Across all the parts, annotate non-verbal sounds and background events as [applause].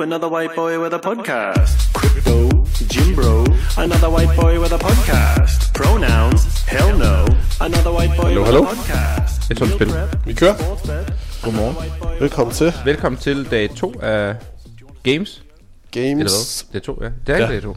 Ooh, another white boy with a podcast. Crypto, Jim Bro, another white boy with a podcast. Pronouns, hell no, another white boy Hallo, with hallo. a podcast. Et sundt spil. Vi kører. Godmorgen. Velkommen til Velkommen til dag 2 af Games. Eller Games. hvad? Dag 2, ja. Det er Ja. dag 2.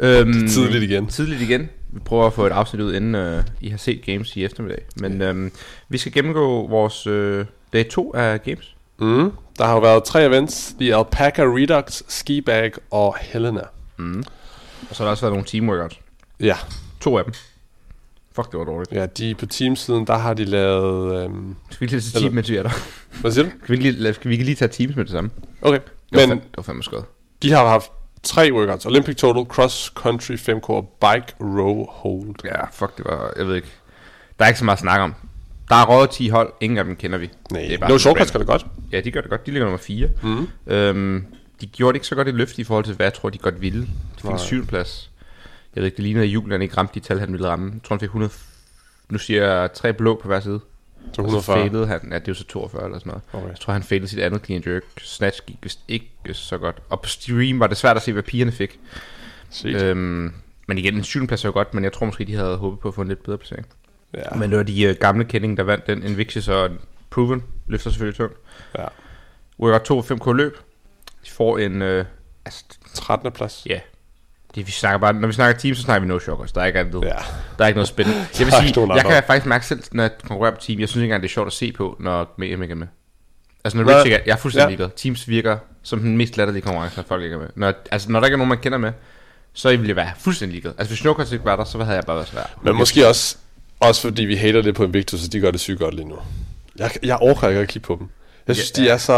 Øhm, Tidligt igen. Tidligt igen. Vi prøver at få et afsnit ud, inden øh, I har set Games i eftermiddag. Men øhm, vi skal gennemgå vores øh, dag 2 af Games. Mm. Der har jo været tre events. The Alpaca Redux, Ski Bag og Helena. Og så har der også været nogle teamworkouts. Ja, To af dem. Fuck, det var dårligt. ja de på teamsiden, der har de lavet... Øhm, Skal vi lige tage team, er der? hvad siger du? Skal vi, lige, skal vi lige tage teams med det samme? Okay. Det var, Men det var fandme skødt. de har haft tre workouts. Olympic Total, Cross Country 5K og Bike Row Hold. Ja, fuck, det var... Jeg ved ikke. Der er ikke så meget at snakke om. Der er rådet 10 hold. Ingen af dem kender vi. Nej, Det er bare no random. gør det godt. Ja, de gør det godt. De ligger nummer 4. Mhm. Mm. Øhm, de gjorde det ikke så godt i løft i forhold til, hvad jeg tror, de godt ville. De fik en syvende plads. Jeg ved ikke, det lignede, at julen ikke ramte de tal, han ville ramme. Jeg tror, han fik 100... Nu siger jeg tre blå på hver side. Så Og så 140. failede han... Ja, det er jo så 42 eller sådan noget. Okay. Jeg tror, han failede sit andet clean jerk. Snatch gik vist ikke så godt. Og på stream var det svært at se, hvad pigerne fik. Sygt. Øhm, men igen, en syvende plads er jo godt, men jeg tror måske, de havde håbet på at få en lidt bedre placering. Ja. Men det var de uh, gamle kending, der vandt den. Invictus og Proven løfter selvfølgelig tungt. ja. Workout 2 5K løb. De får en... Øh, altså, 13. plads. ja. Det, vi snakker bare, når vi snakker team, så snakker vi no shockers. Der er ikke, andet, Ja. der er ikke noget spændende. [laughs] Jeg vil sige, jeg kan faktisk mærke selv, når jeg konkurrerer på team, jeg synes ikke engang, det er sjovt at se på, når Mega ikke er med. Altså når? Rich ikke er, jeg er fuldstændig Ja. ligeglad. Teams virker som den mest latterlige konkurrence, når folk ikke er med. Når, altså når der ikke er nogen, man kender med, så ville jeg være fuldstændig ligeglad. Altså hvis Snowcuts ikke var der, så havde jeg bare været svær. Men måske også, også fordi vi hater det på Invictus, så de gør det sygt godt lige nu. Jeg, jeg overgår ikke at kigge på dem. Jeg synes, Ja. de er så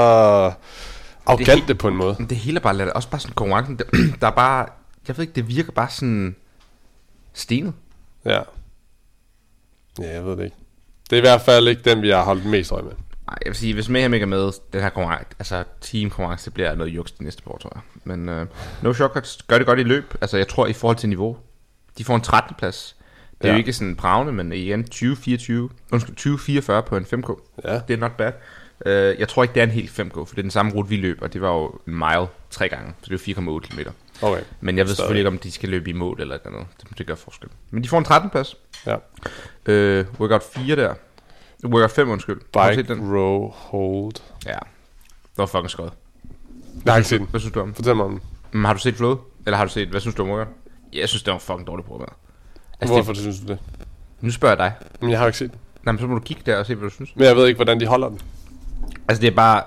arrogante på en måde. Men det hele er bare latterligt. Også bare sådan konkurrencen, der, [clears throat] der er bare, jeg ved ikke, det virker bare sådan stenet. Ja. Ja, jeg ved det ikke. Det er i hvert fald ikke den, vi har holdt mest øje med. Nej, jeg vil sige, hvis Mayhem ikke er med, den her konkurrence, altså team konkurrence, det bliver noget juks de næste par år, tror jeg. Men uh, No Shortcuts gør det godt i løb. Altså, jeg tror i forhold til niveau. De får en 13. plads. Det er Ja. jo ikke sådan bravende, men igen 20-24, undskyld, 20-44 på en 5K. Ja. Det er not bad. Uh, jeg tror ikke, det er en helt 5K, for det er den samme rute, vi løb, og det var jo en mile tre gange, så det er jo 4,8 km. Okay. Men jeg ved Stadig. selvfølgelig ikke, om de skal løbe i mål eller et eller andet. Det, det gør forskel. Men de får en 13. plads. Ja. Uh, workout 4 der. Workout 5, undskyld. Bike, den? row, hold. Ja. Det var fucking skødt. Jeg har ikke set den. Hvad synes du om? Fortæl mig om den. Mm, har du set Flow? Eller har du set, hvad synes du om Morgan? Jeg synes, det var fucking dårligt programmet. Altså, Hvorfor det, synes du det? nu spørger jeg dig. Men jeg har jo ikke set den. Nej, men så må du kigge der og se, hvad du synes. Men jeg ved ikke, hvordan de holder den. Altså, det er bare...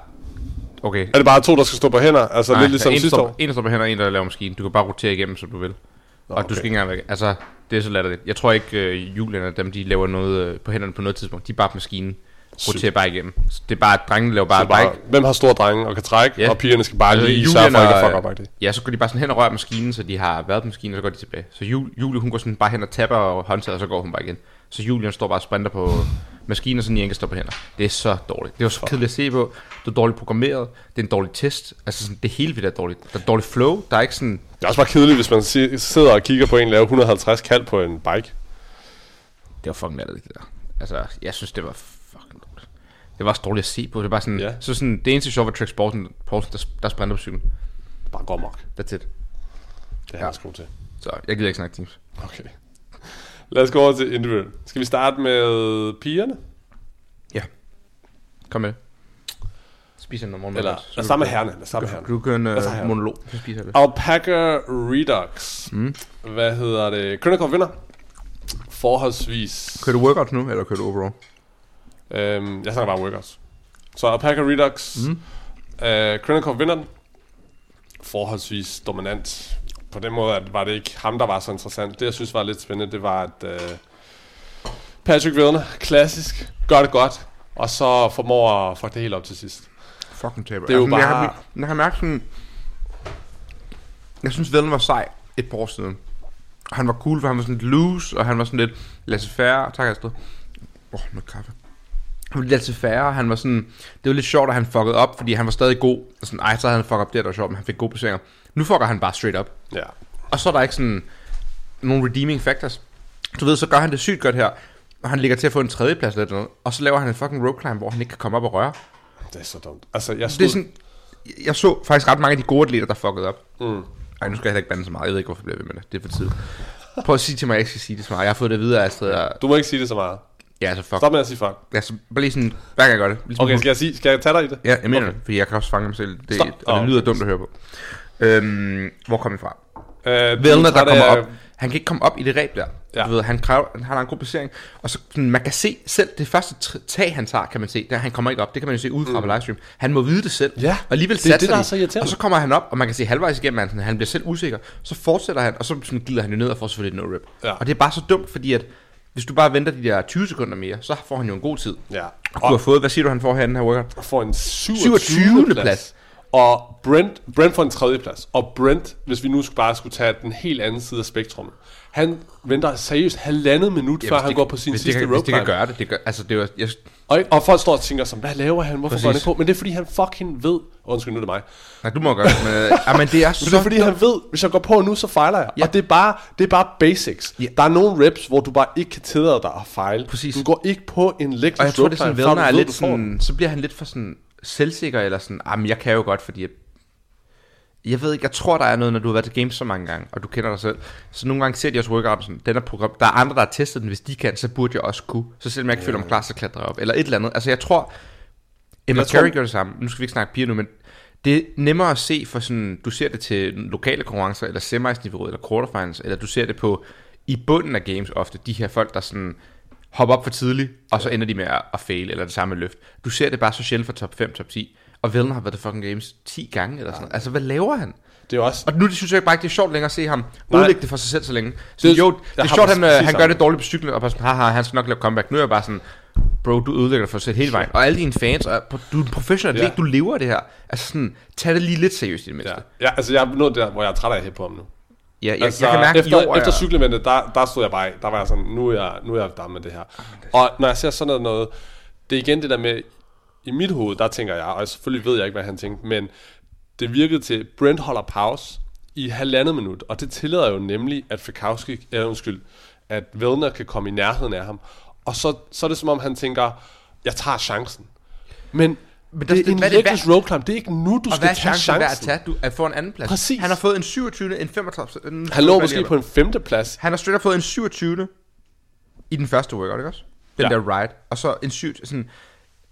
Okay. Er det bare to, der skal stå på hænder? Altså Nej, lidt ligesom en, sidste står, år? en, der står på hænder, og en, der laver maskinen. Du kan bare rotere igennem, som du vil. Og okay. du skal ikke engang væk. Altså, det er så latterligt. Jeg tror ikke, uh, Julian og dem, de laver noget uh, på hænderne på noget tidspunkt. De er bare på maskinen. Roterer bare igennem. Så det er bare, at drengene laver bare, bare, bike. hvem har store drenge og kan trække, Ja. og pigerne skal bare Altså, lige Julian sørge for ikke at fuck op det. Ja, så går de bare sådan hen og rører maskinen, så de har været på maskinen, og så går de tilbage. Så Jul, Julie, hun går sådan bare hen og tapper og håndtaget, og så går hun bare igen. Så Julian står bare og sprinter på maskinen, så Nienke står på hænder. Det er så dårligt. Det var så kedeligt at se på. Det er dårligt programmeret. Det er en dårlig test. Altså sådan, det hele ved er dårligt. Der er dårligt flow. Der er ikke sådan... Det er også bare kedeligt, hvis man si- sidder og kigger på en lave 150 kald på en bike. Det var fucking latterligt, det der. Altså, jeg synes, det var. Det var også dårligt at se på. Det var bare sådan... Ja. Så sådan, det eneste sjov var Trix Poulsen, Poulsen der, der sprinter på cyklen. Bare går mok. That's it. Det er han også god til. Så jeg gider ikke snakke teams. Okay. Lad os gå over til individual. Skal vi starte med pigerne? Ja. Kom med det. Spis en morgen. Eller lad os starte med herrene. Lad os starte med herrene. Du kan uh, monolog, så spiser det. Alpaca Redux. Mm. Hvad hedder det? Critical vinder. Forholdsvis... Kører du workouts nu, eller kører du overall? Øhm, jeg snakker bare workouts. Så Alpaca Redux. Mm. Øh, Critical vinder den. Forholdsvis dominant. På den måde at var det ikke ham, der var så interessant. Det, jeg synes var lidt spændende, det var, at øh, Patrick Wilner, klassisk, gør det godt, og så formår at fuck det helt op til sidst. Fucking taber. Det er jo Altså, Jeg bare- har, jeg har mærket sådan... Jeg synes, Vellen var sej et par år siden. Han var cool, for han var sådan lidt loose, og han var sådan lidt laissez-faire. Tak, Astrid. Åh, oh, med kaffe. Han lidt laissez-faire, og han var sådan... Det var lidt sjovt, at han fuckede op, fordi han var stadig god. Og sådan, ej, så havde han fucket op der, der var sjovt, men han fik gode placeringer. Nu fucker han bare straight up. Ja. Og så er der ikke sådan nogle redeeming factors. Du ved, så gør han det sygt godt her. Og han ligger til at få en tredjeplads eller noget. Og så laver han en fucking rope climb, hvor han ikke kan komme op og røre. Det er så dumt. Altså, jeg Det stod... er sådan, jeg så faktisk ret mange af de gode atleter, der fuckede op. Mm. Ej, nu skal jeg heller ikke bande så meget. Jeg ved ikke, hvorfor jeg bliver ved med det. Det er for tidligt. Prøv at sige til mig, at jeg ikke skal sige det så meget. Jeg har fået det videre Astrid. Og... Du må ikke sige det så meget. Ja, så fuck. Stop med at sige fuck. Ja, så bare lige sådan, hver gang jeg gør det. Ligesom Okay, skal jeg, sige, skal jeg tage dig i det? Ja, jeg mener okay. det, fordi jeg kan også fange mig selv. Det, Stop. og det lyder dumt at høre på. Øhm, hvor kom jeg fra? Uh, Vellner, der kommer op. Han kan ikke komme op i det ræb der. Ja. Du ved, han, kræver, han har en god placering. Og så sådan, man kan se selv, det første tag, han tager, kan man se, der han kommer ikke op. Det kan man jo se udefra mm. på livestream. Han må vide det selv. Ja, og alligevel det er det, der er så irriterende. Og så kommer han op, og man kan se halvvejs igennem, at han, han bliver selv usikker. Så fortsætter han, og så sådan glider han jo ned og får selvfølgelig et no-rip. Ja. Og det er bare så dumt, fordi at hvis du bare venter de der 20 sekunder mere, så får han jo en god tid. Ja. Du har fået, hvad siger du, han får her den her workout? får en 27. 27. plads. Og Brent, Brent får en tredje plads. Og Brent, hvis vi nu bare skulle tage den helt anden side af spektrummet, han venter seriøst halvandet minut, ja, før han det går på sin hvis sidste det kan, rope Hvis det kan gøre det, det gør, altså det var, jeg, Og, og folk står og tænker som, hvad laver han? Hvorfor går han ikke på? Men det er fordi, han fucking ved... Undskyld, nu er det mig. nej, du må gøre men, øh, ja, [laughs] men det er så det er fordi, han ved, hvis jeg går på nu, så fejler jeg. Ja. Og det er bare, det er bare basics. Ja. Der er nogle reps, hvor du bare ikke kan tillade dig at fejle. Præcis. Du går ikke på en legless Og jeg tror, det er sådan, rope Vedner er lidt sådan, så bliver han lidt for sådan selvsikker, eller sådan, ah, men jeg kan jo godt, fordi jeg, ved ikke, jeg tror, der er noget, når du har været til games så mange gange, og du kender dig selv. Så nogle gange ser de også workout sådan, den er program, der er andre, der har testet den, hvis de kan, så burde jeg også kunne. Så selvom jeg ikke føler mig klar, så klatrer jeg op. Eller et eller andet. Altså jeg tror, Emma Jeg tror- gør det samme. Nu skal vi ikke snakke piger nu, men det er nemmere at se for sådan, du ser det til lokale konkurrencer, eller semis niveau eller quarterfinals, eller du ser det på i bunden af games ofte, de her folk, der sådan hopper op for tidligt, og så ender de med at, at fail, eller det samme løft. Du ser det bare så sjældent for top 5, top 10, og Vellner har været til fucking games 10 gange, eller sådan noget. Altså, hvad laver han? Det er jo også... Og nu synes jeg bare ikke, det er sjovt længere at se ham udlægge det for sig selv så længe. Så Det- jo, det er sjovt, han, øh, han gør det dårligt på cyklen, og bare sådan, haha, han skal nok lave comeback. Nu er jeg bare sådan, bro, du ødelægger dig for sig selv hele vejen. Og alle dine fans, og du er en professionel Ja. du lever det her. Altså sådan, tag det lige lidt seriøst i det mindste. Ja, ja altså jeg er nået der, hvor jeg er træt af at hæppe på ham nu. Ja, jeg, Altså, jeg kan mærke, efter, år efter er- cykleventet, der, der stod jeg bare. Der var jeg sådan, nu er jeg, nu er jeg der med det her. Og når jeg ser sådan noget, noget, det er igen det der med, i mit hoved, der tænker jeg, og selvfølgelig ved jeg ikke, hvad han tænkte, men det virkede til, Brent holder pause i halvandet minut, og det tillader jo nemlig, at Fikowski, øh, undskyld, at Vellner kan komme i nærheden af ham. Og så, så er det som om, han tænker, jeg tager chancen. Men, Men der- det er en er legless rope climb. Det er ikke nu, du Og skal hvad er tage chancen værd at chancen. tage, du, at få en anden plads? Præcis. Han har fået en 27. en 35. En Han lå måske på en femteplads. Han har straight fået en 27. i den første workout, ikke også? Den Ja. der ride. Og så en syv, sådan,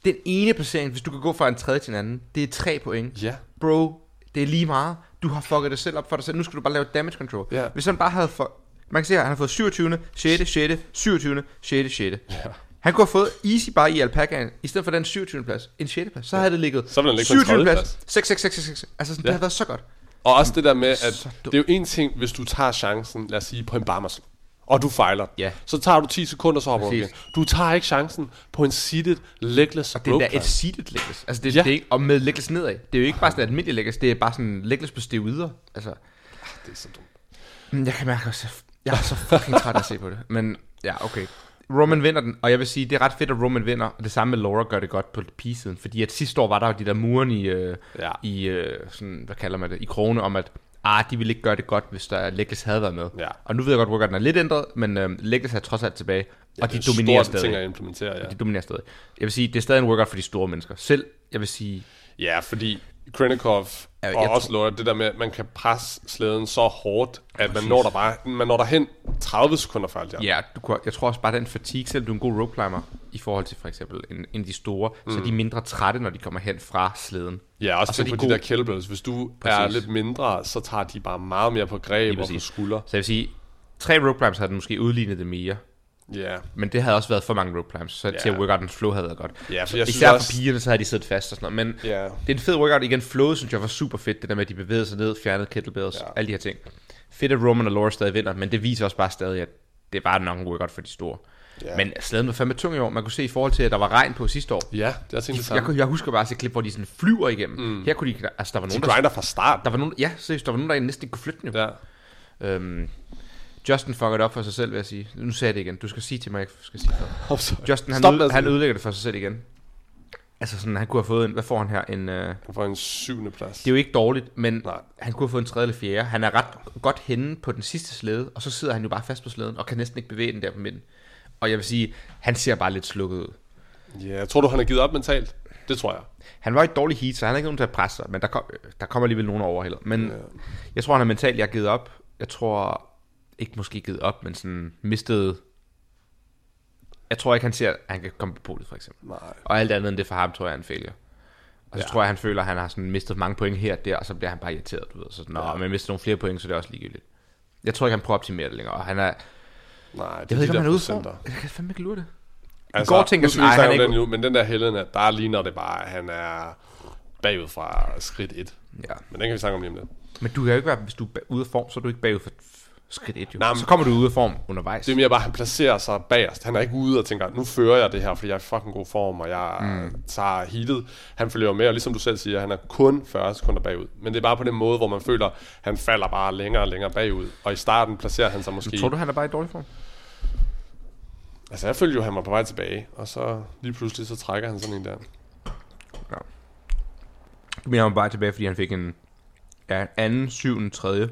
den ene placering, hvis du kan gå fra en tredje til en anden, det er tre point. Ja. Bro, det er lige meget. Du har fucket det selv op for dig selv. Nu skal du bare lave damage control. Ja. Hvis han bare havde for... Man kan se her, han har fået 27. 6. 6. 27. 6. 6. Ja. Han kunne have fået easy bare i alpakaen, i stedet for den 27. plads, en 6. plads. Så havde det ligget Så han ligge på en 27. tredje plads, 6, 6, 6, 6, 6. Altså, sådan, det Ja. havde været så godt. Og også det der med, at det er jo en ting, hvis du tager chancen, lad os sige, på en barmersen, og du fejler. Ja. Så tager du 10 sekunder, så hopper du igen. Du tager ikke chancen på en seated legless Og det er da et seated legless. Altså, det, Ja. det er ikke, og med legless nedad. Det er jo ikke bare sådan et almindeligt legless, det er bare sådan legless på steroider. Altså, Det er så dumt. Jeg kan mærke også, jeg er så fucking træt af at se på det. Men ja, okay. Roman vinder den, og jeg vil sige, det er ret fedt, at Roman vinder, og det samme med Laura gør det godt på P-siden, fordi at sidste år var der jo de der muren i, øh, Ja. i øh, sådan, hvad kalder man det, i krone, om at ah, de ville ikke gøre det godt, hvis der Legless havde været med. Ja. Og nu ved jeg godt, at den er lidt ændret, men øh, Legless er trods alt tilbage, ja, og de det er dominerer stort ting stadig. at implementere, ja. De dominerer stadig. Jeg vil sige, det er stadig en workout for de store mennesker. Selv, jeg vil sige, Ja, fordi Krenikov Ja, og også Laura, det der med, at man kan presse slæden så hårdt, at man når der bare, man når der hen 30 sekunder før alt ja. Du kunne, jeg tror også bare, den fatigue, selv du er en god rope climber, i forhold til for eksempel en, en af de store, mm. så er de mindre trætte, når de kommer hen fra slæden. Ja, også Og så er de på de gode- der kettlebells. Hvis du er Præcis. lidt mindre, så tager de bare meget mere på greb og på skulder. Så jeg vil sige, tre rope climbs havde den måske udlignet det mere, Ja, men det havde også været for mange rope climbs, så Ja. til at workoutens flow havde været godt. ja for jeg Især også... for pigerne, så havde de siddet fast og sådan noget, men Ja, det er en fed workout. Igen, flowet synes jeg var super fedt, det der med, at de bevægede sig ned, fjernede kettlebells, ja. alle de her ting. Fedt, at Roman og Laura stadig vinder, men det viser også bare stadig, at det var nok en workout for de store. Ja. Men slæden var fandme tung i år. Man kunne se i forhold til, at der var regn på sidste år. ja, jeg tænkte det Jeg, samme. kunne- jeg husker bare at se klip, hvor de sådan flyver igennem. Mm. Her kunne de, altså der var De nogen, der, grinder fra start. der var nogen, ja, seriøst, der var nogen, der næsten ikke kunne flytte den jo. Ja. Øhm, Justin fucked op for sig selv, vil jeg sige. Nu sagde jeg det igen. Du skal sige til mig, jeg ikke skal sige noget. [laughs] Oh. Justin, han, Stop ud, han ødelægger det for sig selv igen. Altså sådan, han kunne have fået en, hvad får han her? En, øh, Han får en syvende plads. det er jo ikke dårligt, men Nej. han kunne have fået en tredje eller fjerde. Han er ret godt henne på den sidste slæde, og så sidder han jo bare fast på slæden, og kan næsten ikke bevæge den der på midten. Og jeg vil sige, han ser bare lidt slukket ud. Ja, jeg tror du, han har givet op mentalt? Det tror jeg. Han var i et dårligt heat, så han er ikke nogen til at presse sig, men der, kom, der kommer alligevel nogen over heller. Men ja. jeg tror, han er mentalt, jeg har givet op. Jeg tror ikke måske givet op, men sådan mistet... Jeg tror ikke, han ser, at han kan komme på polet, for eksempel. Nej. Og alt andet end det for ham, tror jeg er en failure. Og så Ja. tror jeg, han føler, at han har sådan mistet mange point her og der, og så bliver han bare irriteret, du ved. Så sådan, Ja. men jeg mister nogle flere point, så det er også ligegyldigt. Jeg tror ikke, han prøver at optimere det længere, og han er... Nej, det Jeg ved ikke, om han er ude i. Jeg kan fandme ikke lure det. Altså, går tænker sådan, ikke "Ej, snakke han er om den nu, men den der Helena, der ligner det bare, at han er bagud fra skridt 1. Ja. Men den kan vi snakke om lige om lidt. Men du kan jo ikke være, hvis du er ude af form, så er du ikke bagud for f- skridt 1, jo. Nej, men- så kommer du ud af form undervejs. Det er mere bare, han placerer sig bagerst. Han er ikke ude og tænker, nu fører jeg det her, fordi jeg er i fucking god form, og jeg mm. tager heatet. Han følger med, og ligesom du selv siger, han er kun 40 sekunder bagud. Men det er bare på den måde, hvor man føler, han falder bare længere og længere bagud. Og i starten placerer han sig måske... Tror du, han er bare i dårlig form? Altså, jeg følte jo, at han var på vej tilbage, og så lige pludselig, så trækker han sådan en der. Du mener, han var bare tilbage, fordi han fik en ja, anden, syvende, tredje.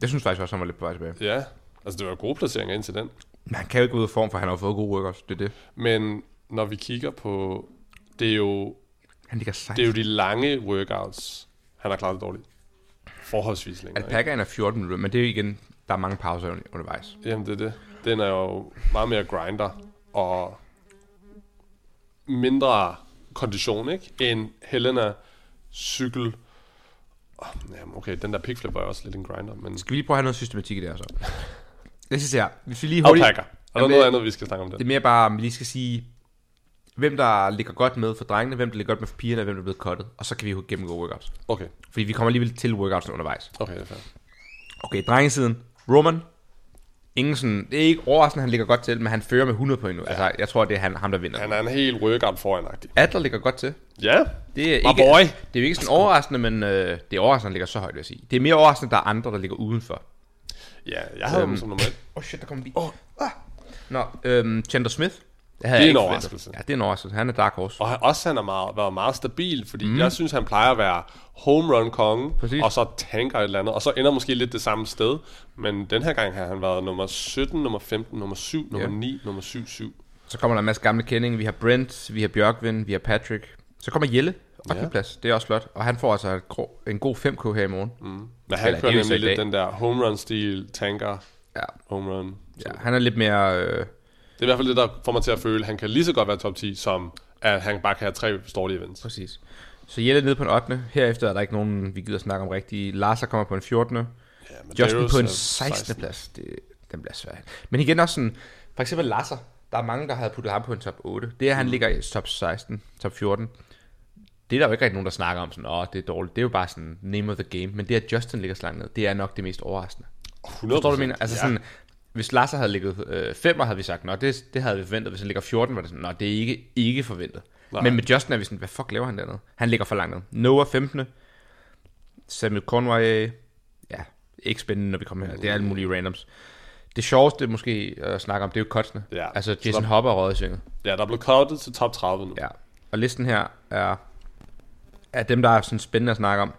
Jeg synes faktisk også, han var lidt på vej tilbage. Ja, altså det var gode placeringer indtil den. Men han kan jo ikke gå ud af form, for han har jo fået gode workouts. Det er det. Men når vi kigger på... Det er jo, Han ligger 16. det er jo de lange workouts, han har klaret det dårligt. Forholdsvis længere. Alpakaen er 14 minutter, men det er jo igen, der er mange pauser under- undervejs. Jamen, det er det. Den er jo meget mere grinder og mindre kondition, ikke? End Helena cykel. Oh, jamen, okay, den der pickflip var også lidt en grinder, men... Skal vi lige prøve at have noget systematik i det her så? Det synes jeg. Hvis vi lige hurtigt... Alpaca. Er der noget andet, vi skal snakke om Det det? er mere bare, om vi lige skal sige, hvem der ligger godt med for drengene, hvem der ligger godt med for pigerne, og hvem der er blevet cuttet. Og så kan vi jo gennemgå workouts. Okay, Fordi vi kommer alligevel til workouts undervejs. okay, det er fair. Okay, drengesiden. Roman. Ingen sådan, det er ikke overraskende, han ligger godt til, men han fører med 100 point nu. Ja. Altså, jeg tror, det er han, ham, der vinder. Han er en helt workout foranagtig. Adler ligger godt til. Ja, Det er ikke, boy. det er jo ikke sådan overraskende, men øh, det er overraskende, at han ligger så højt, vil jeg sige. Det er mere overraskende, at der er andre, der ligger udenfor. ja, jeg havde Øhm, ham som nummer. Åh oh shit, der kommer en bil. Oh. Ah. Nå, øhm, Chandler Smith. Det, Det er en overraskelse. Ja, det er en overraskelse. Han er dark horse. Og han, også han har meget, været meget stabil, fordi mm. jeg synes, han plejer at være home run konge, Præcis. og så tanker et eller andet, og så ender måske lidt det samme sted. Men den her gang har han været nummer 17, nummer 15, nummer 7, nummer Ja. 9, nummer 7, 7. Så kommer der en masse gamle kendinge. Vi har Brent, vi har Bjørkvind, vi har Patrick. Så kommer Jelle. 8. Ja. plads. Det er også flot. Og han får altså en god 5K her i morgen. Mm. Men Eller, han det er kører nemlig lidt den der home run stil, tanker, Ja. home run. ja, han er lidt mere... Øh, Det er i hvert fald det, der får mig til at føle, at han kan lige så godt være top 10, som at han bare kan have tre dårlige events. præcis. Så Jelle er nede på en 8. Herefter er der ikke nogen, vi gider snakke om rigtigt. Larsa kommer på en 14. Ja, Justin på en er 16. plads. Det, den bliver svært. Men igen også sådan, for eksempel Lasser, der er mange, der havde puttet ham på en top 8. Det er, at han ligger i top 16, top 14. Det er der jo ikke rigtig nogen, der snakker om sådan, åh, det er dårligt. Det er jo bare sådan name of the game. Men det, at Justin ligger så langt ned, det er nok det mest overraskende. 100%. Forstår du, mener? Altså ja. sådan, hvis Lasser havde ligget øh, 5, havde vi sagt, nå, det, det havde vi forventet. Hvis han ligger 14, var det sådan, nå, det er ikke, ikke forventet. Nej. Men med Justin er vi sådan, hvad fuck laver han dernede? Han ligger for langt ned. Noah 15. Samuel Conway, ja, ikke spændende, når vi kommer her. Det er alle mulige randoms. Det sjoveste måske at snakke om, det er jo cutsene. Ja. Altså Så Jason der- Hopper er i svinget. Ja, der er blevet cuttet til top 30 nu. Ja. Og listen her er, er dem, der er sådan spændende at snakke om.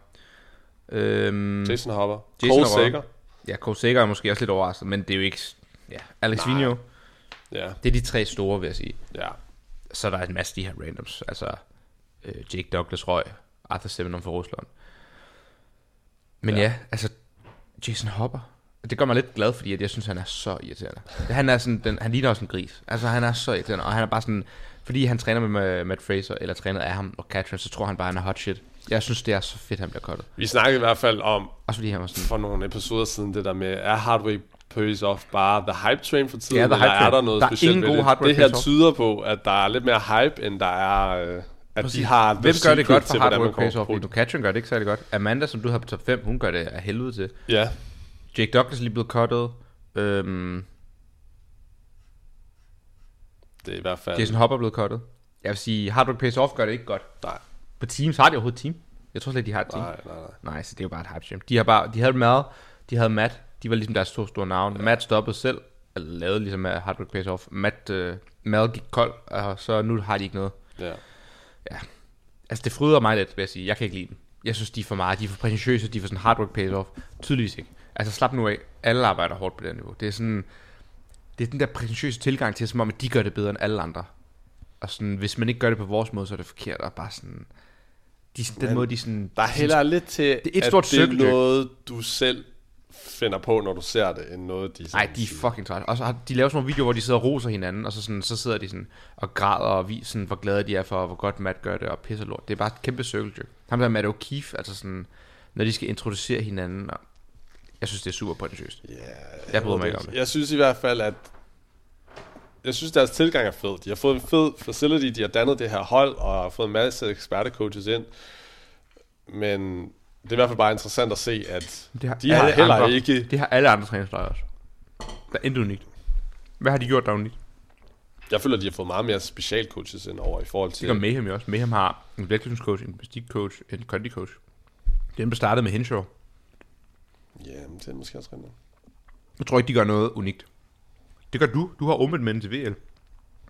Øhm, Jason Hopper. Jason Cole. Sager. Ja, Cole Sager er måske også lidt overrasket, men det er jo ikke... Ja, Alex Nej. Vigneault, Ja, det er de tre store, vil jeg sige. ja. Så er der en masse af de her randoms. Altså øh, Jake Douglas Røg, Arthur Sevenon fra Rusland. Men ja. Ja. altså Jason Hopper. Det gør mig lidt glad, fordi at jeg synes, han er så irriterende. Han, er sådan, den, han ligner også en gris. Altså, han er så irriterende, og han er bare sådan... Fordi han træner med Matt Fraser, eller træner af ham og Catherine, så tror han bare, han er hot shit. Jeg synes, det er så fedt, han bliver cuttet. Vi snakkede i hvert fald om, Også fordi han var sådan... for nogle episoder siden, det der med, er Hardway Pays Off bare the hype train for tiden, Ja, the eller hype er train. der noget Der er specielt ingen ved gode det? Det her Off. tyder på, at der er lidt mere hype, end der er, øh, at de har the Hvem gør det secret godt for til, Hard hvordan man Work Pays Off? kommer Nu på Catherine gør det ikke særlig godt. Amanda, som du har på top 5, hun gør det af helvede til. Ja, Jake Douglas er lige blevet cuttet. Øhm, det er i hvert fald... Jason Hopper er blevet cuttet. Jeg vil sige, Hard Work Pays Off gør det ikke godt. Nej, På Teams har de overhovedet et team? Jeg tror slet de har et team. nej, nej, nej. Nej, så det er jo bare et hype stream. De, har bare, de havde Mal, de havde Matt. De var ligesom deres to store navne. Matt stoppede selv, eller lavede ligesom af Hard Work Pays Off. Matt, uh, Mal gik kold, og så nu har de ikke noget. Ja. Altså, det fryder mig lidt, vil jeg sige. Jeg kan ikke lide dem. Jeg synes, de er for meget. De er for prætentiøse. De er for sådan hard work pays off. Tydeligvis ikke. Altså, slap nu af. Alle arbejder hårdt på det niveau. Det er sådan... Det er den der prætentiøse tilgang til, som om, at de gør det bedre end alle andre. Og Og sådan, hvis man ikke gør det på vores måde, så er det forkert. Og bare sådan... De, den Men måde, de sådan... Der er heller lidt til, Det er et at stort det er noget, du selv finder på, når du ser det, end noget, de Nej, sådan de er fucking trætte. Og så har de lavet sådan nogle videoer, hvor de sidder og roser hinanden, og så, sådan, så sidder de sådan og græder og viser, sådan, hvor glade de er for, hvor godt Matt gør det, og pisser lort. Det er bare et kæmpe circle jerk. Ham der Matt O'Keefe, altså sådan, når de skal introducere hinanden, og jeg synes, det er super potentiøst. Ja, Jeg bryder mig ikke om det. Jeg synes i hvert fald, at jeg synes, deres tilgang er fed. De har fået en fed facility, de har dannet det her hold, og har fået en masse ekspertecoaches ind. Men det er i hvert fald bare interessant at se, at Det har de har heller andre, ikke... Det har alle andre træningslejre også. Der er intet unikt. Hvad har de gjort, der er unikt? Jeg føler, at de har fået meget mere specialcoaches ind over i forhold Det til... gør Mayhem jo også. Mayhem har en vægtløftningscoach, en coach, en kondi coach. Den blev startet med Henshaw. Ja, men det er måske også rigtigt. Jeg tror ikke, de gør noget unikt. Det gør du. Du har omvendt mænd til VL.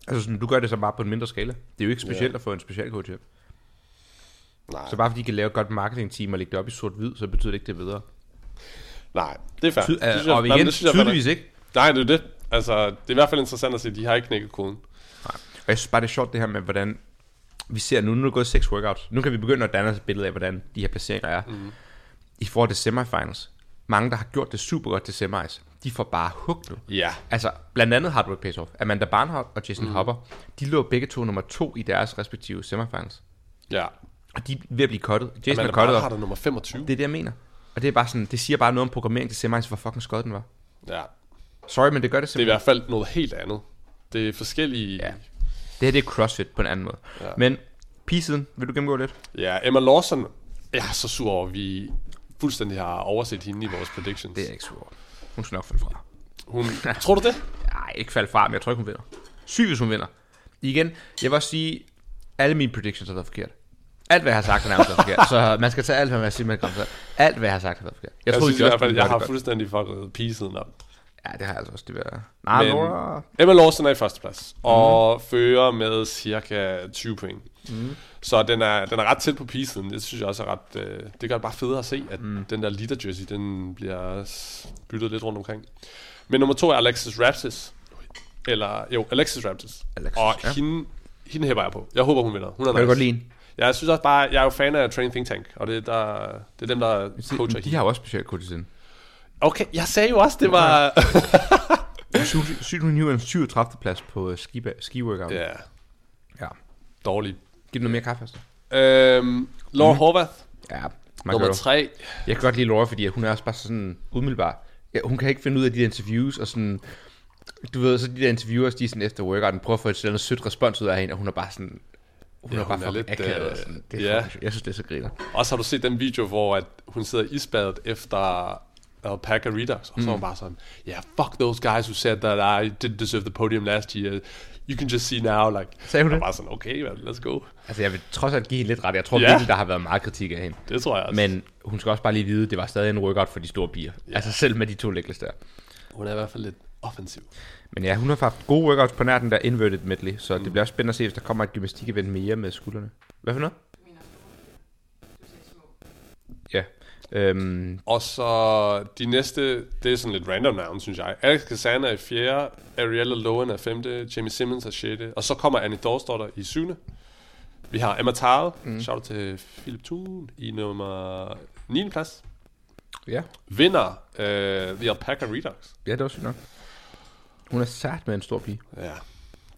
Altså sådan, du gør det så bare på en mindre skala. Det er jo ikke specielt Ja. at få en specialcoach hjem. Nej, Så bare fordi de kan lave et godt marketingteam og lægge det op i sort-hvid, så betyder det ikke, det er videre. nej, det er fair. Ty- Det synes jeg- og nej, igen, det synes jeg tydeligvis ikke. Nej, det er det. Altså, det er i hvert fald interessant at se, at de har ikke knækket koden. Og jeg synes bare, det er sjovt det her med, hvordan vi ser nu, nu er der gået seks workouts. Nu kan vi begynde at danne os et billede af, hvordan de her placeringer er. Mm. I forhold til semifinals. Mange, der har gjort det super godt til semis, de får bare hugt nu. Ja. Altså, blandt andet Hard Work Pays Off. Amanda Barnhart og Jason mm. Hopper, de lå begge to nummer to i deres respektive semifinals. Ja. Og de er ved at blive cuttet. Jason Amanda er har der nummer 25. Det er det, jeg mener. Og det er bare sådan, det siger bare noget om programmering til semis, hvor fucking skød den var. Ja. Sorry, men det gør det Det er i simpelthen. hvert fald noget helt andet. Det er forskellige... Ja. Det her det er CrossFit på en anden måde. Ja. Men P-siden, vil du gennemgå lidt? Ja, Emma Lawson, jeg er så sur over, at vi fuldstændig har overset hende i vores predictions. Det er jeg ikke sur. Hun skal nok falde fra. Hun, tror du det? Nej, ikke falde fra, men jeg tror ikke, hun vinder. Syg, hvis hun vinder. Igen, jeg vil også sige, alle mine predictions har været forkert. Alt, hvad jeg har sagt, har nærmest været forkert. Så man skal tage alt, hvad jeg siger med salt. Alt, hvad jeg har sagt, har været forkert. Jeg, jeg troede, synes i hvert fald, jeg har godt. fuldstændig fucket P-siden op. Ja, det har jeg altså også. Det vil... Nej, Men- Laura... Emma Lawson er i første plads, og fører med cirka 20 point. Mm. Så den er, den er ret tæt på P-siden. Det synes jeg også er ret... Øh, det gør det bare federe at se, at mm. den der leader jersey, den bliver byttet lidt rundt omkring. Men nummer to er Alexis Raptis. Eller, jo, Alexis Raptis. Alexis, og ja. hende, hende hæpper jeg på. Jeg håber, hun vinder. Hun er nice. godt lide? Ja, Jeg synes også bare, jeg er jo fan af Training Think Tank, og det er, der, det er dem, der coacher De har jo også specielt coaches ind. Okay, jeg sagde jo også, det var... [laughs] Sygt, hun hiver en 37. plads på ski, ski workout. ja, ja. dårligt. Giv noget mere kaffe, altså. Øhm, Laura mm. Horvath, Ja, nummer tre. Jeg kan godt lide Laura, fordi hun er også bare sådan umiddelbar. Ja, hun kan ikke finde ud af de der interviews, og sådan... Du ved, så de der interviewers, de er sådan efter workouten, prøver at få et andet sødt respons ud af hende, og hun er bare sådan... Hun Ja, er bare hun er lidt, akavet. øh, og sådan. Det er ja. jeg synes, det er så griner. Også har du set den video, hvor at hun sidder i isbadet efter Alpaca Redux, og så er hun bare sådan, yeah, fuck those guys who said that I didn't deserve the podium last year. You can just see now, like... Sagde hun Jeg det? var bare sådan, okay, man, let's go. Altså, jeg vil trods alt give hende lidt ret. Jeg tror Ja. virkelig, der har været meget kritik af hende. Det tror jeg også. Men hun skal også bare lige vide, at det var stadig en workout for de store bier. Ja. Altså selv med de to legless der. Hun er i hvert fald lidt offensiv. Men ja, hun har haft gode workouts på nær den der inverted medley, så mm. det bliver også spændende at se, hvis der kommer et gymnastik-event mere med skuldrene. Hvad for noget? Ja. Øhm, Og så de næste, det er sådan lidt random navn, synes jeg. Alex Casana er 4., Ariella Lowen er 5., Jamie Simmons er 6., og så kommer Annie Dorsdotter i 7. Vi har Emma Tarl, mm. shout out til Philip Thun, i nummer 9. plads. ja. Vinder øh, The Alpaca Redux. ja, det var sygt nok. Hun er sat med en stor pige. Ja,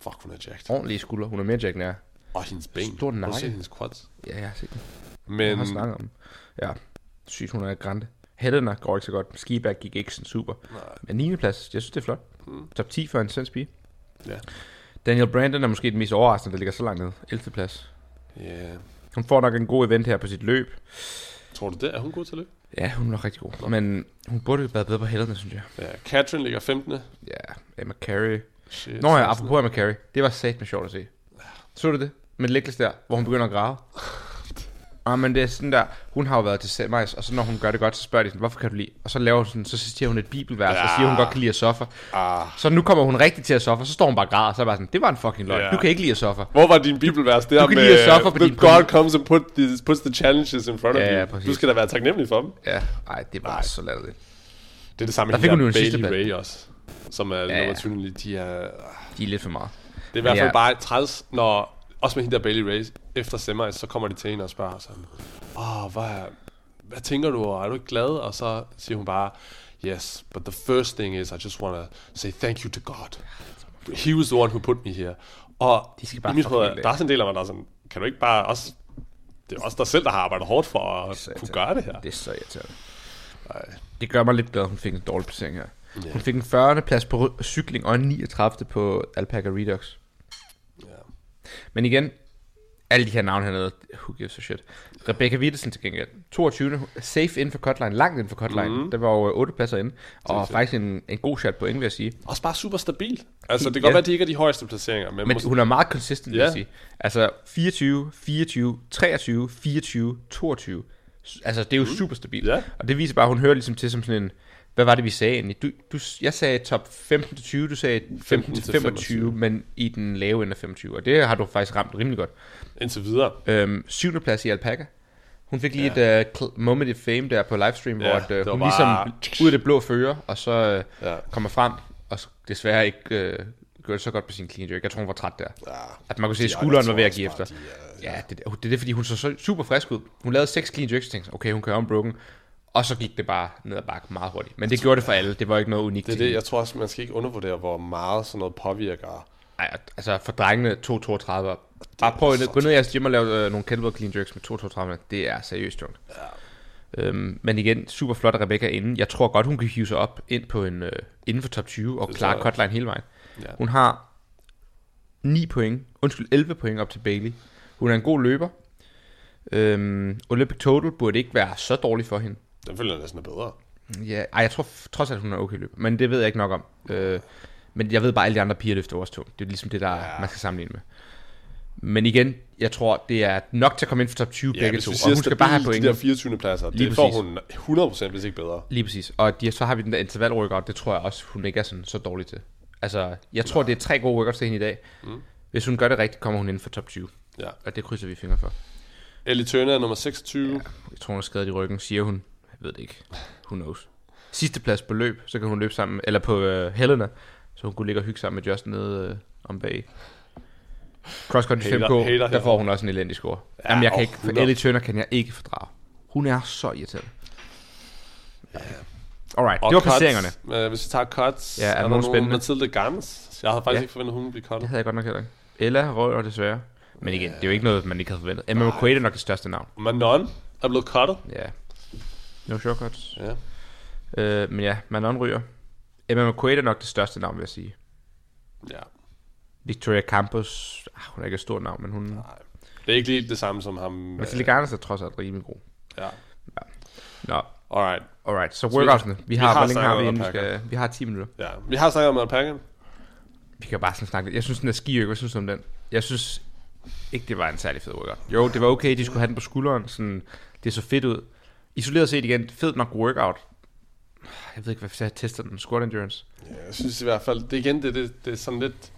fuck, hun er jacked. Ordentlige skuldre. Hun er mere jack end jeg er. Og hendes ben. Stor Har du nakke. set hendes quads? Ja, jeg har set den. Men Jeg har snakket om. Ja, sygt, hun er grande. Helena går ikke så godt. Skiback gik ikke sådan super. Nej. Men 9. plads, jeg synes, det er flot. Mm. Top 10 for en svensk pige. Ja. Daniel Brandon er måske den mest overraskende, der ligger så langt ned. 11. plads. Ja, Hun får nok en god event her på sit løb. tror du det? Er hun god til det? Ja, hun er nok rigtig god. Men hun burde have været bedre på Helena, synes jeg. Ja, Katrin ligger 15. Ja, Emma Carey. Shit, Nå ja, 16. apropos Emma Carey. Det var sat med sjovt at se. Så du det? Med Lekles der, hvor hun begynder at grave. [laughs] Ah, men det er sådan der, hun har jo været til semis, og så når hun gør det godt, så spørger de sådan, hvorfor kan du lide? Og så laver hun sådan, så siger hun et bibelvers, ja. og siger, hun godt kan lide at suffer. Ah. Så nu kommer hun rigtig til at suffer, så står hun bare og græder, så er bare sådan, det var en fucking løgn. Ja. Du kan ikke lide at suffer. Hvor var din bibelvers der Du kan med, lide at suffer på "The din- God comes and put the, puts the challenges in front of Ja, ja, you. præcis. Du skal da være taknemmelig for dem. Ja, nej, det var så latterligt. Det er det samme Der med hun der sidste. Ray også. Som er Ja, nummer ja. 20. De er, De er lidt for meget. det er i hvert Ja. fald bare træls, når også med hende der Bailey Race, efter semis, så kommer de til hende og spørger sådan, åh, oh, hvad, hvad tænker du, og er du ikke glad? Og så siger hun bare, yes, but the first thing is, I just want to say thank you to God. He was the one who put me here. Og De skal bare lade. der er sådan en del af mig, der er sådan, kan du ikke bare også... Det er også dig selv, der har arbejdet hårdt for at kunne gøre det her. Det er så irriterende. Ej. Det gør mig lidt glad, at hun fik en dårlig placering her. Ja. Hun fik en 40. plads på cykling og en 39. på Alpaca Redux. Men igen, alle de her navne hernede, who gives a shit. Rebecca Wittesen til gengæld, 22. Safe inden for cutline, langt inden for cutline. Mm. Der var jo 8 pladser inde. Og Sindssygt. faktisk en, en god shot point, vil jeg sige. Også bare super stabil. Altså, det kan Ja. godt være, at de ikke er de højeste placeringer, men, Men måske, hun er meget consistent, vil Ja. jeg sige. Altså 24, 24, 23, 24, 22. S- Altså det er jo mm. super stabilt. Ja. Og det viser bare, at hun hører ligesom til som sådan en... Hvad var det, vi sagde egentlig? Du, du, jeg sagde top 15-20, du sagde 15-25, men i den lave ende af 25. Og det har du faktisk ramt rimelig godt. indtil videre. Øhm, syvende plads i Alpaca. Hun fik lige ja. et uh, moment of fame der på livestream, Ja, hvor at, det uh, hun bare- ligesom ud af det blå fører, og så uh, Ja. kommer frem, og desværre ikke uh, gør det så godt på sin clean jerk. Jeg tror, hun var træt der. Ja. At man kunne se, at skulderen var ved at give efter. de er- Ja, det, det er det, fordi hun så, så super frisk ud. Hun lavede seks clean jerks, og tænkte, okay, hun kører unbroken. Og så gik det bare ned ad bakke meget hurtigt. Men det gjorde det for alle. Det var ikke noget unikt Det er det, jeg tror også, man skal ikke undervurdere, hvor meget sådan noget påvirker. Ej, altså for drengene 2.32. Bare prøv at gå ned i jeres gym og lave øh, nogle kettlebell clean jerks med 2.32. Det er seriøst tungt. Ja. Øhm, men igen, super flot af Rebecca inden. Jeg tror godt, hun kan hive sig op ind på en, øh, inden for top 20 og klare cutline hele vejen. Ja. Hun har 9 point, undskyld 11 point op til Bailey. Hun er en god løber. Øhm, Olympic Total burde ikke være så dårlig for hende. Den føler jeg næsten er bedre. Ja, ej, jeg tror trods alt, hun er okay løber. Men det ved jeg ikke nok om. Øh, men jeg ved bare, at alle de andre piger løfter også tungt. Det er ligesom det, der ja. Man skal sammenligne med. Men igen, jeg tror, det er nok til at komme ind for top 20 Ja, begge to. Og hun skal bare have point. de der 24. pladser, Lige det får præcis. hun 100% hvis ikke bedre. Lige præcis. Og de, så har vi den der interval workout, det tror jeg også, hun ikke er sådan, så dårlig til. Altså, jeg tror, det er tre gode workouts til hende i dag. Mm. Hvis hun gør det rigtigt, kommer hun ind for top 20. Ja. Og det krydser vi fingre for. Ellie Turner er nummer 26. Ja. Jeg tror, hun er skadet i ryggen, siger hun. Jeg ved det ikke. Who knows. Sidste plads på løb, så kan hun løbe sammen, eller på uh, Helena, så hun kunne ligge og hygge sammen med Justin nede uh, om bag. Cross Country Hater- 5K, hater der får hun også en elendig score. Ja, Ja, Jamen, jeg kan og ikke, for 100. Ellie Turner kan jeg ikke fordrage. Hun er så irriterende. Alright, det var placeringerne. Uh, hvis vi tager cuts, Ja, er er der nogen spændende? Mathilde Gans. Jeg havde faktisk Ja. ikke forventet, at hun ville blive Det cuttet. havde jeg godt nok heller ikke. Ella røg desværre. Men igen, det er jo ikke noget, man ikke havde forventet. Emma McQuaid er nok det største navn. Manon er blevet cuttet. Ja. No shortcuts. Ja. Øh, men ja, Manon ryger. Emma McQuaid er nok det største navn, vil jeg sige. ja. Victoria Campos, ah, hun er ikke et stort navn, men hun... Nej. Det er ikke lige det samme som ham. Mathilde Garnes er trods alt rimelig god. Ja. Nå, Alright. alright, så vi- workoutsene. Vi har, har hvor længe har vi inden vi skal... Vi har 10 minutter. Ja. Vi har snakket om alpaca. Vi kan bare sådan snakke lidt. Jeg synes, den er skiøk. Hvad synes du om den? Jeg synes ikke, det var en særlig fed workout. Jo, det var okay, de skulle have den på skulderen. Sådan, det så fedt ud. Isoleret set igen, fed nok workout. Jeg ved ikke, hvad jeg tester den. Squat endurance. Ja, jeg synes i hvert fald, det igen, det, det, det er sådan lidt...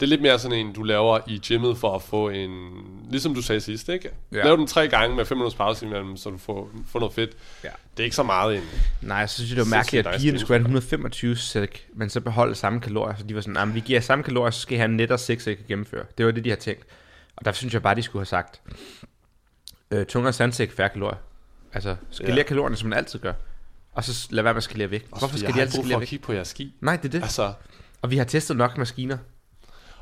Det er lidt mere sådan en, du laver i gymmet for at få en... Ligesom du sagde sidst, ikke? Ja. Lav den tre gange med 5 minutters pause imellem, så du får, får noget fedt. Ja. Det er ikke så meget en... Nej, jeg synes, det var mærkeligt, at pigerne skulle have en 125 sæk, men så beholde samme kalorier. Så de var sådan, "Jamen, vi giver samme kalorier, så skal I have netter 6 sæk at gennemføre. Det var det, de har tænkt. Og der synes jeg bare, de skulle have sagt, øh, tungere sandsæk, færre kalorier. Altså, skalere Ja. kalorierne, som man altid gør. Og så lad være med at skalere væk. Også Hvorfor skal jeg de altid skalere væk? kigge på jeres ski. Nej, det er det. Altså, Og vi har testet nok maskiner.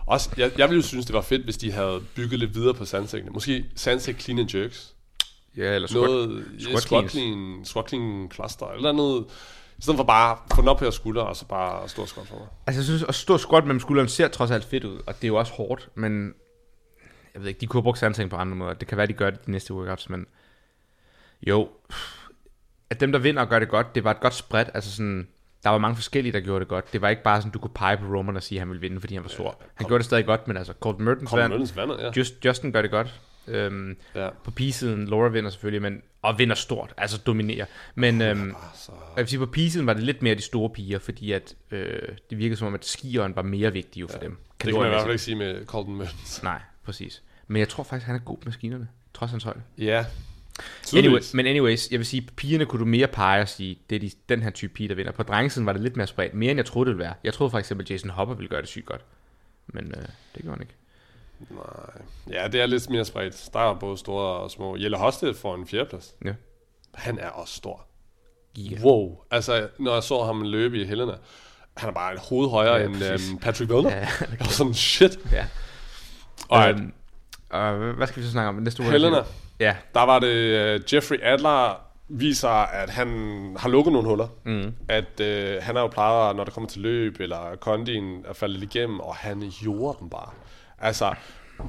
også, jeg, jeg ville jo synes, det var fedt, hvis de havde bygget lidt videre på sandsækkene. Måske sandsæk clean and jerks. Ja, eller squat. Noget squat squat, clean, squat clean cluster, eller noget. I stedet for bare at få den op på jeres skulder, og så bare stå og squat for mig. Altså, jeg synes, at stå squat mellem skulderen ser trods alt fedt ud, og det er jo også hårdt, men jeg ved ikke, de kunne have brugt sandsæk på andre måder. Det kan være, de gør det de næste workouts, men jo, at dem, der vinder og gør det godt, det var et godt spread, altså sådan, der var mange forskellige, der gjorde det godt. Det var ikke bare sådan, du kunne pege på Roman og sige, at han ville vinde, fordi han var stor. Han gjorde det stadig godt, men altså, Colton Mertens Kom vandt, ja. Just, Justin gør det godt. Øhm, ja. på P-siden, Laura vinder selvfølgelig, men, og vinder stort, altså dominerer. Men øhm, Så, jeg vil sige, på P-siden var det lidt mere de store piger, fordi at, øh, det virkede som om, at skieren var mere vigtig jo for dem. det kan man i hvert fald kaloriemæssigt. ikke sige med Colton Møllens. Nej, præcis. Men jeg tror faktisk, han er god på maskinerne, trods hans højde. Ja. Anyway, men anyways, jeg vil sige, pigerne kunne du mere pege og sige, det er de, den her type pige, der vinder. På drengesiden var det lidt mere spredt, mere end jeg troede, det ville være. Jeg troede for eksempel, at Jason Hopper ville gøre det sygt godt. Men øh, det gjorde han ikke. Nej. Ja, det er lidt mere spredt. Der er både store og små. Jelle Hoste får en fjerdeplads. Ja. Han er også stor. Ja. Wow. Altså, når jeg så ham løbe i Helena, han er bare et hoved højere Ja, end øhm, Patrick Vellner. Ja. Jeg var sådan, shit. ja. Og Øhm, og hvad- hvad skal vi så snakke om næste uge? Helena, Ja, der var det uh, Jeffrey Adler viser, at han har lukket nogle huller. mm. At uh, han er jo plejet, når det kommer til løb eller kondien, at falde lidt igennem, og han gjorde den bare. Altså,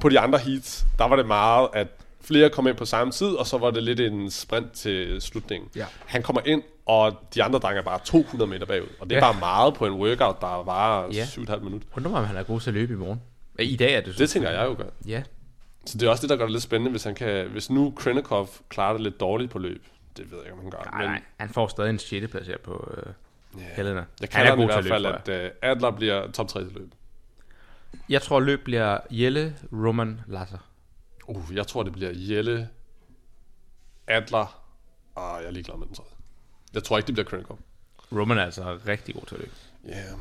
på de andre heats, der var det meget, at flere kom ind på samme tid, og så var det lidt en sprint til slutningen. Ja. Han kommer ind, og de andre drenge er bare 200 meter bagud. Og det er Ja. bare meget på en workout, der var Ja. 7,5 minutter. undrer mig, om han er god til at løbe i morgen. I dag er det så. Det tænker jeg jo gør. Ja, Så det er også det, der gør det lidt spændende, hvis han kan... Hvis nu Krenikov klarer det lidt dårligt på løb. Det ved jeg ikke, om han gør. nej, nej, han får stadig en 6. plads her på øh, Ja. Helena. Jeg han kalder den i hvert at fald, at uh, Adler bliver top 3 til løb. jeg. tror, løb bliver Jelle, Roman, Lasser. Uh, jeg tror, det bliver Jelle, Adler, og jeg er ligeglad med den tredje. Jeg tror ikke, det bliver Krenikov. Roman er altså rigtig god til at løbe. Ja. Yeah.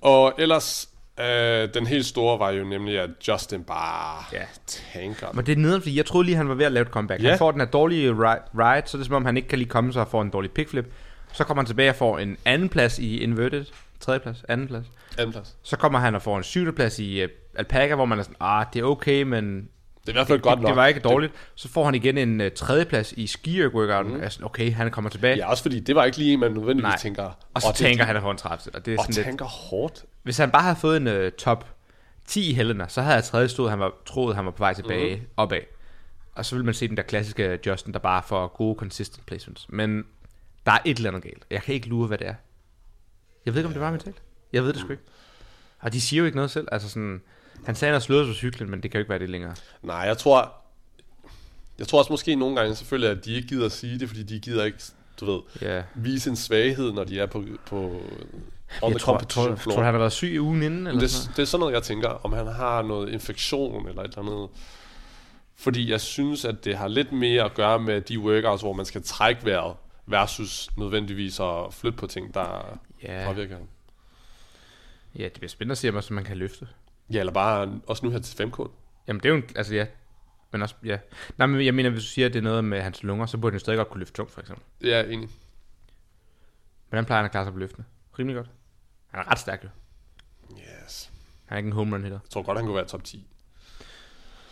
Og ellers, øh, den helt store var jo nemlig, at Justin bare Ja. tanker. Men det er nederen, fordi jeg troede lige, han var ved at lave et comeback. Ja. Han får den her dårlige ri- ride, så er det som om, han ikke kan lige komme sig og får en dårlig pickflip. Så kommer han tilbage og får en anden plads i inverted. Tredje plads, anden plads. Anden plads. Så kommer han og får en syvende plads i uh, alpaca, hvor man er sådan, ah, det er okay, men Det er i hvert fald det, godt det, nok. det var ikke dårligt. Så får han igen en uh, tredje plads i ski workouten. Mm. Altså, okay, han kommer tilbage. Ja, også fordi det var ikke lige en, man nødvendigvis Nej. tænker. Og så "Åh, det er tænker de- han at få en 30. Og det er Og sådan lidt, tænker hårdt. hvis han bare havde fået en uh, top 10 i Helena, så havde jeg tredje stod, han var, troet, han var på vej tilbage mm. opad. Og så vil man se den der klassiske Justin, der bare får gode consistent placements. Men der er et eller andet galt. Jeg kan ikke lure, hvad det er. Jeg ved ikke, om det var mentalt. Jeg ved det sgu ikke. Og de siger jo ikke noget selv. Altså sådan, han sagde, at han slået på cyklen, men det kan jo ikke være det længere. Nej, jeg tror... Jeg tror også måske nogle gange selvfølgelig, at de ikke gider at sige det, fordi de gider ikke, du ved, Ja. vise en svaghed, når de er på, på on the Jeg tror, competition tror, floor. tror, han har været syg i ugen inden, eller det, sådan noget? det er sådan noget, jeg tænker, om han har noget infektion eller et eller andet. Fordi jeg synes, at det har lidt mere at gøre med de workouts, hvor man skal trække vejret, versus nødvendigvis at flytte på ting, der Ja. påvirker ham. Ja, det bliver spændende at se, om man kan løfte. Ja, eller bare også nu her til 5K. Jamen, det er jo en, altså ja. Men også, ja. Nej, men jeg mener, hvis du siger, at det er noget med hans lunger, så burde han stadig godt kunne løfte tungt, for eksempel. Ja, enig. Hvordan plejer han at klare sig på løftene? Rimelig godt. Han er ret stærk, jo. Yes. Han er ikke en home run hitter. Jeg tror godt, han kunne være top 10.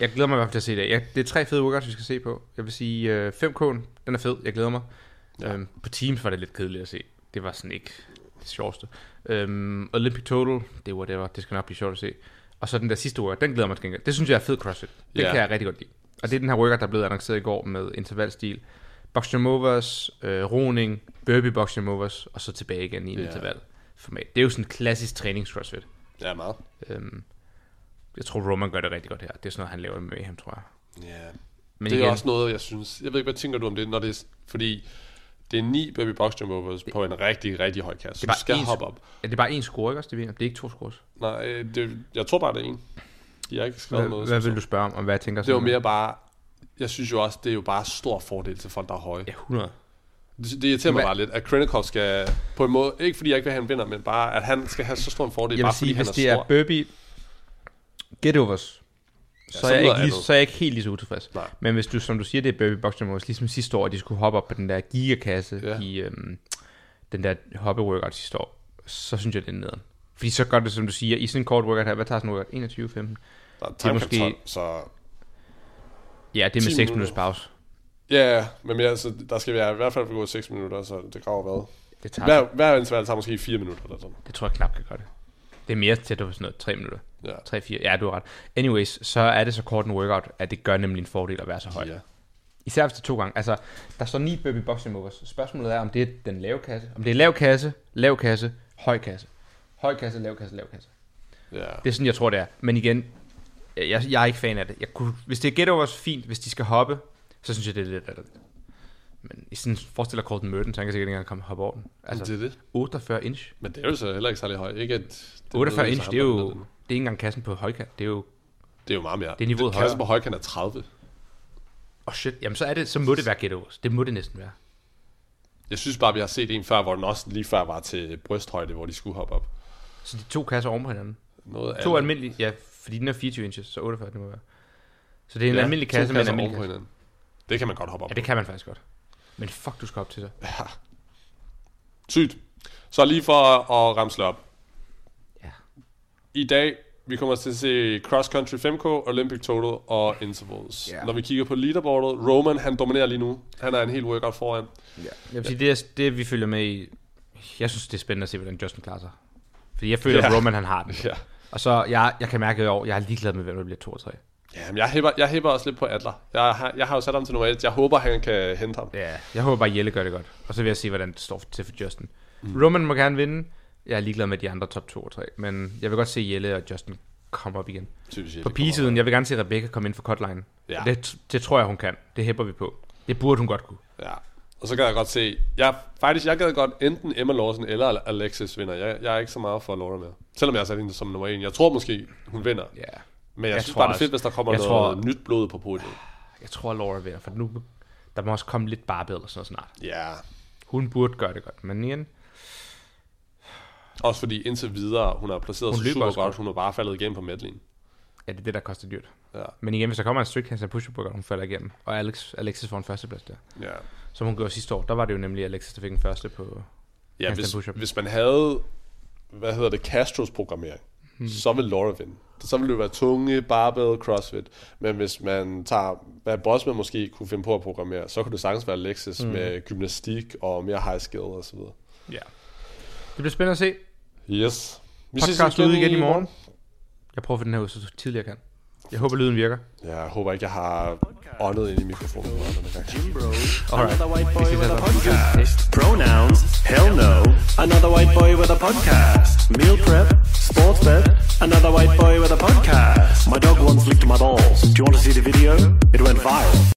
Jeg glæder mig i hvert fald til at se det. Jeg, det er tre fede workouts, vi skal se på. Jeg vil sige, øh, 5K'en, den er fed. Jeg glæder mig. Ja. Øhm, på Teams var det lidt kedeligt at se. Det var sådan ikke det sjoveste. Øhm, Olympic Total, det er whatever. Det skal nok blive sjovt at se. Og så den der sidste workout, den glæder mig til. Det synes jeg er fed CrossFit. Det Ja. kan jeg rigtig godt lide. Og det er den her workout, der er blevet annonceret i går med intervalstil. Box jump overs, øh, roning, burpee box jump overs, og så tilbage igen i en Ja. interval format. Det er jo sådan en klassisk trænings CrossFit. Ja, meget. Øhm, jeg tror, Roman gør det rigtig godt her. Det er sådan noget, han laver med ham, tror jeg. Ja. Men det er igen, også noget, jeg synes... Jeg ved ikke, hvad tænker du om det, når det er... Fordi det er ni baby box jump overs på en rigtig, rigtig høj kasse. Det er bare Du skal én- hoppe op. er det bare én score, ikke også? Det, er, det er ikke to scores. Nej, øh, det, jeg tror bare, det er en. De har ikke skrevet Hvad, noget. hvad vil du spørge om, om hvad jeg tænker? Det var mere bare... Jeg synes jo også, det er jo bare stor fordel til folk, der er høje. Ja, 100. Det, det irriterer mig bare lidt, at Krenikov skal på en måde... Ikke fordi jeg ikke vil have, en vinder, men bare, at han skal have så stor en fordel, Jeg bare vil sige, fordi han hvis er det er stor. burpee get så, så er jeg ikke lige, så er jeg ikke helt lige så utilfreds. Nej. Men hvis du, som du siger, det er burpee box overs, ligesom sidste år, at de skulle hoppe op på den der gigakasse Ja. i øhm, den der hoppe workout sidste år, så synes jeg, det er nederen. Fordi så gør det, som du siger, i sådan en kort workout her, hvad tager sådan en workout? 21, 15? Der er det er måske- måske... så... Ja, det er 10 med 6 minutter. minutters pause. Ja, ja, men mere, altså, der skal være i hvert fald gå 6 minutter, så det graver hvad? Det, tager, Hver, hver interval tager måske 4 minutter eller sådan. det tror jeg knap kan gøre det. Det er mere tæt på sådan noget 3 minutter. Ja. 3-4, ja, du har ret. Anyways, så er det så kort en workout, at det gør nemlig en fordel at være så høj. Ja. Især hvis det er to gange. Altså, der står ni burpee boxing movers. Spørgsmålet er, om det er den lave kasse. Om det er lav kasse, lav kasse, høj kasse. Høj kasse, lav kasse, lav kasse. ja. Det er sådan, jeg tror, det er. Men igen, jeg, jeg er ikke fan af det. Jeg kunne, hvis det er get overs, fint. Hvis de skal hoppe, så synes jeg, det er lidt latterligt. Men i sådan forestiller Colton Merton, så han kan sikkert ikke engang komme hoppe over den. Altså, det er det. 48 inch. Men det er jo så heller ikke særlig højt. Ikke at det 48 nødvendigvis inch, det er jo, der det er ikke engang kassen på højkant. Det er jo, Det er jo meget mere. Det er niveauet Kassen højere. på højkant er 30. oh shit, jamen så er det, så må det være overs. Det må det næsten være. Jeg synes bare, vi har set en før, hvor den også lige før var til brysthøjde, hvor de skulle hoppe op. Så de to kasser oven på hinanden. Noget To andet. almindelige, ja, Fordi den er 24 inches, så 48 det må være. Så det er en Ja, almindelig kasse med en almindelig kasse. hinanden. Det kan man godt hoppe op Ja, det kan man faktisk godt. Men fuck, du skal op til det. Ja. Sygt. Så lige for at ramsle op. I dag, vi kommer til at se Cross Country 5K, Olympic Total og Intervals. Ja. Når vi kigger på leaderboardet, Roman, han dominerer lige nu. Han er en helt workout foran. Ja. Jeg vil sige, det, er, det vi følger med i... Jeg synes, det er spændende at se, hvordan Justin klarer sig. Fordi jeg føler, Ja. at Roman han har den. Ja. Og så, jeg, jeg kan mærke i år, jeg er ligeglad med, hvem der bliver 2 og 3. Ja, men jeg hæpper, jeg hæpper også lidt på Adler. Jeg har, jeg har jo sat ham til nummer 1. Jeg håber, han kan hente ham. Ja, jeg håber bare, Jelle gør det godt. Og så vil jeg se, hvordan det står til for Justin. Mm. Roman må gerne vinde. Jeg er ligeglad med de andre top 2 og 3. Men jeg vil godt se Jelle og Justin komme op igen. Typisk, På pigesiden, jeg vil gerne se Rebecca komme ind for cutline. Ja. Det, det tror jeg, hun kan. Det hæpper vi på. Det burde hun godt kunne. Ja. Og så kan jeg godt se, jeg, faktisk, jeg gad godt enten Emma Lawson eller Alexis vinder. Jeg, jeg er ikke så meget for Laura mere. Selvom jeg har sat hende som nummer 1. Jeg tror måske, hun vinder. Ja. Men jeg, jeg synes tror bare, det er fedt, hvis der kommer noget tror- nyt blod på podiet. Jeg tror, Laura vinder, for nu... Der må også komme lidt barbell og sådan noget snart. Ja. Hun burde gøre det godt, men igen... Også fordi indtil videre, hun har placeret Hun sig super godt. Hun har bare faldet igennem på medleyen. Ja, det er det, der koster dyrt. Ja. Men igen, hvis der kommer en strict push-up workout, hun falder igennem. Og Alex, Alexis får en førsteplads der. Ja. Som hun gjorde sidste år. Der var det jo nemlig Alexis, der fik en første på... Ja, hvis, hvis man havde, hvad hedder det, Castros programmering, hmm. så vil Laura vinde. Så vil det være tunge, barbell, crossfit. Men hvis man tager, hvad Bosman måske kunne finde på at programmere, så kunne det sagtens være Alexis hmm. med gymnastik og mere high skill og så videre. Ja. Det bliver spændende at se. Yes. Vi Podcast ude igen i morgen. Jeg prøver at få den her ud så tidligt jeg kan. Jeg håber, lyden virker. Ja, jeg håber ikke, jeg har åndet ind i mikrofonen. Jim Bro, Alright. another white boy with a a- podcast. Pronouns, hell no. Another white boy with a podcast. Meal prep, sports bet, another white boy with a podcast. My dog once licked my balls. Do you want to see the video? It went viral.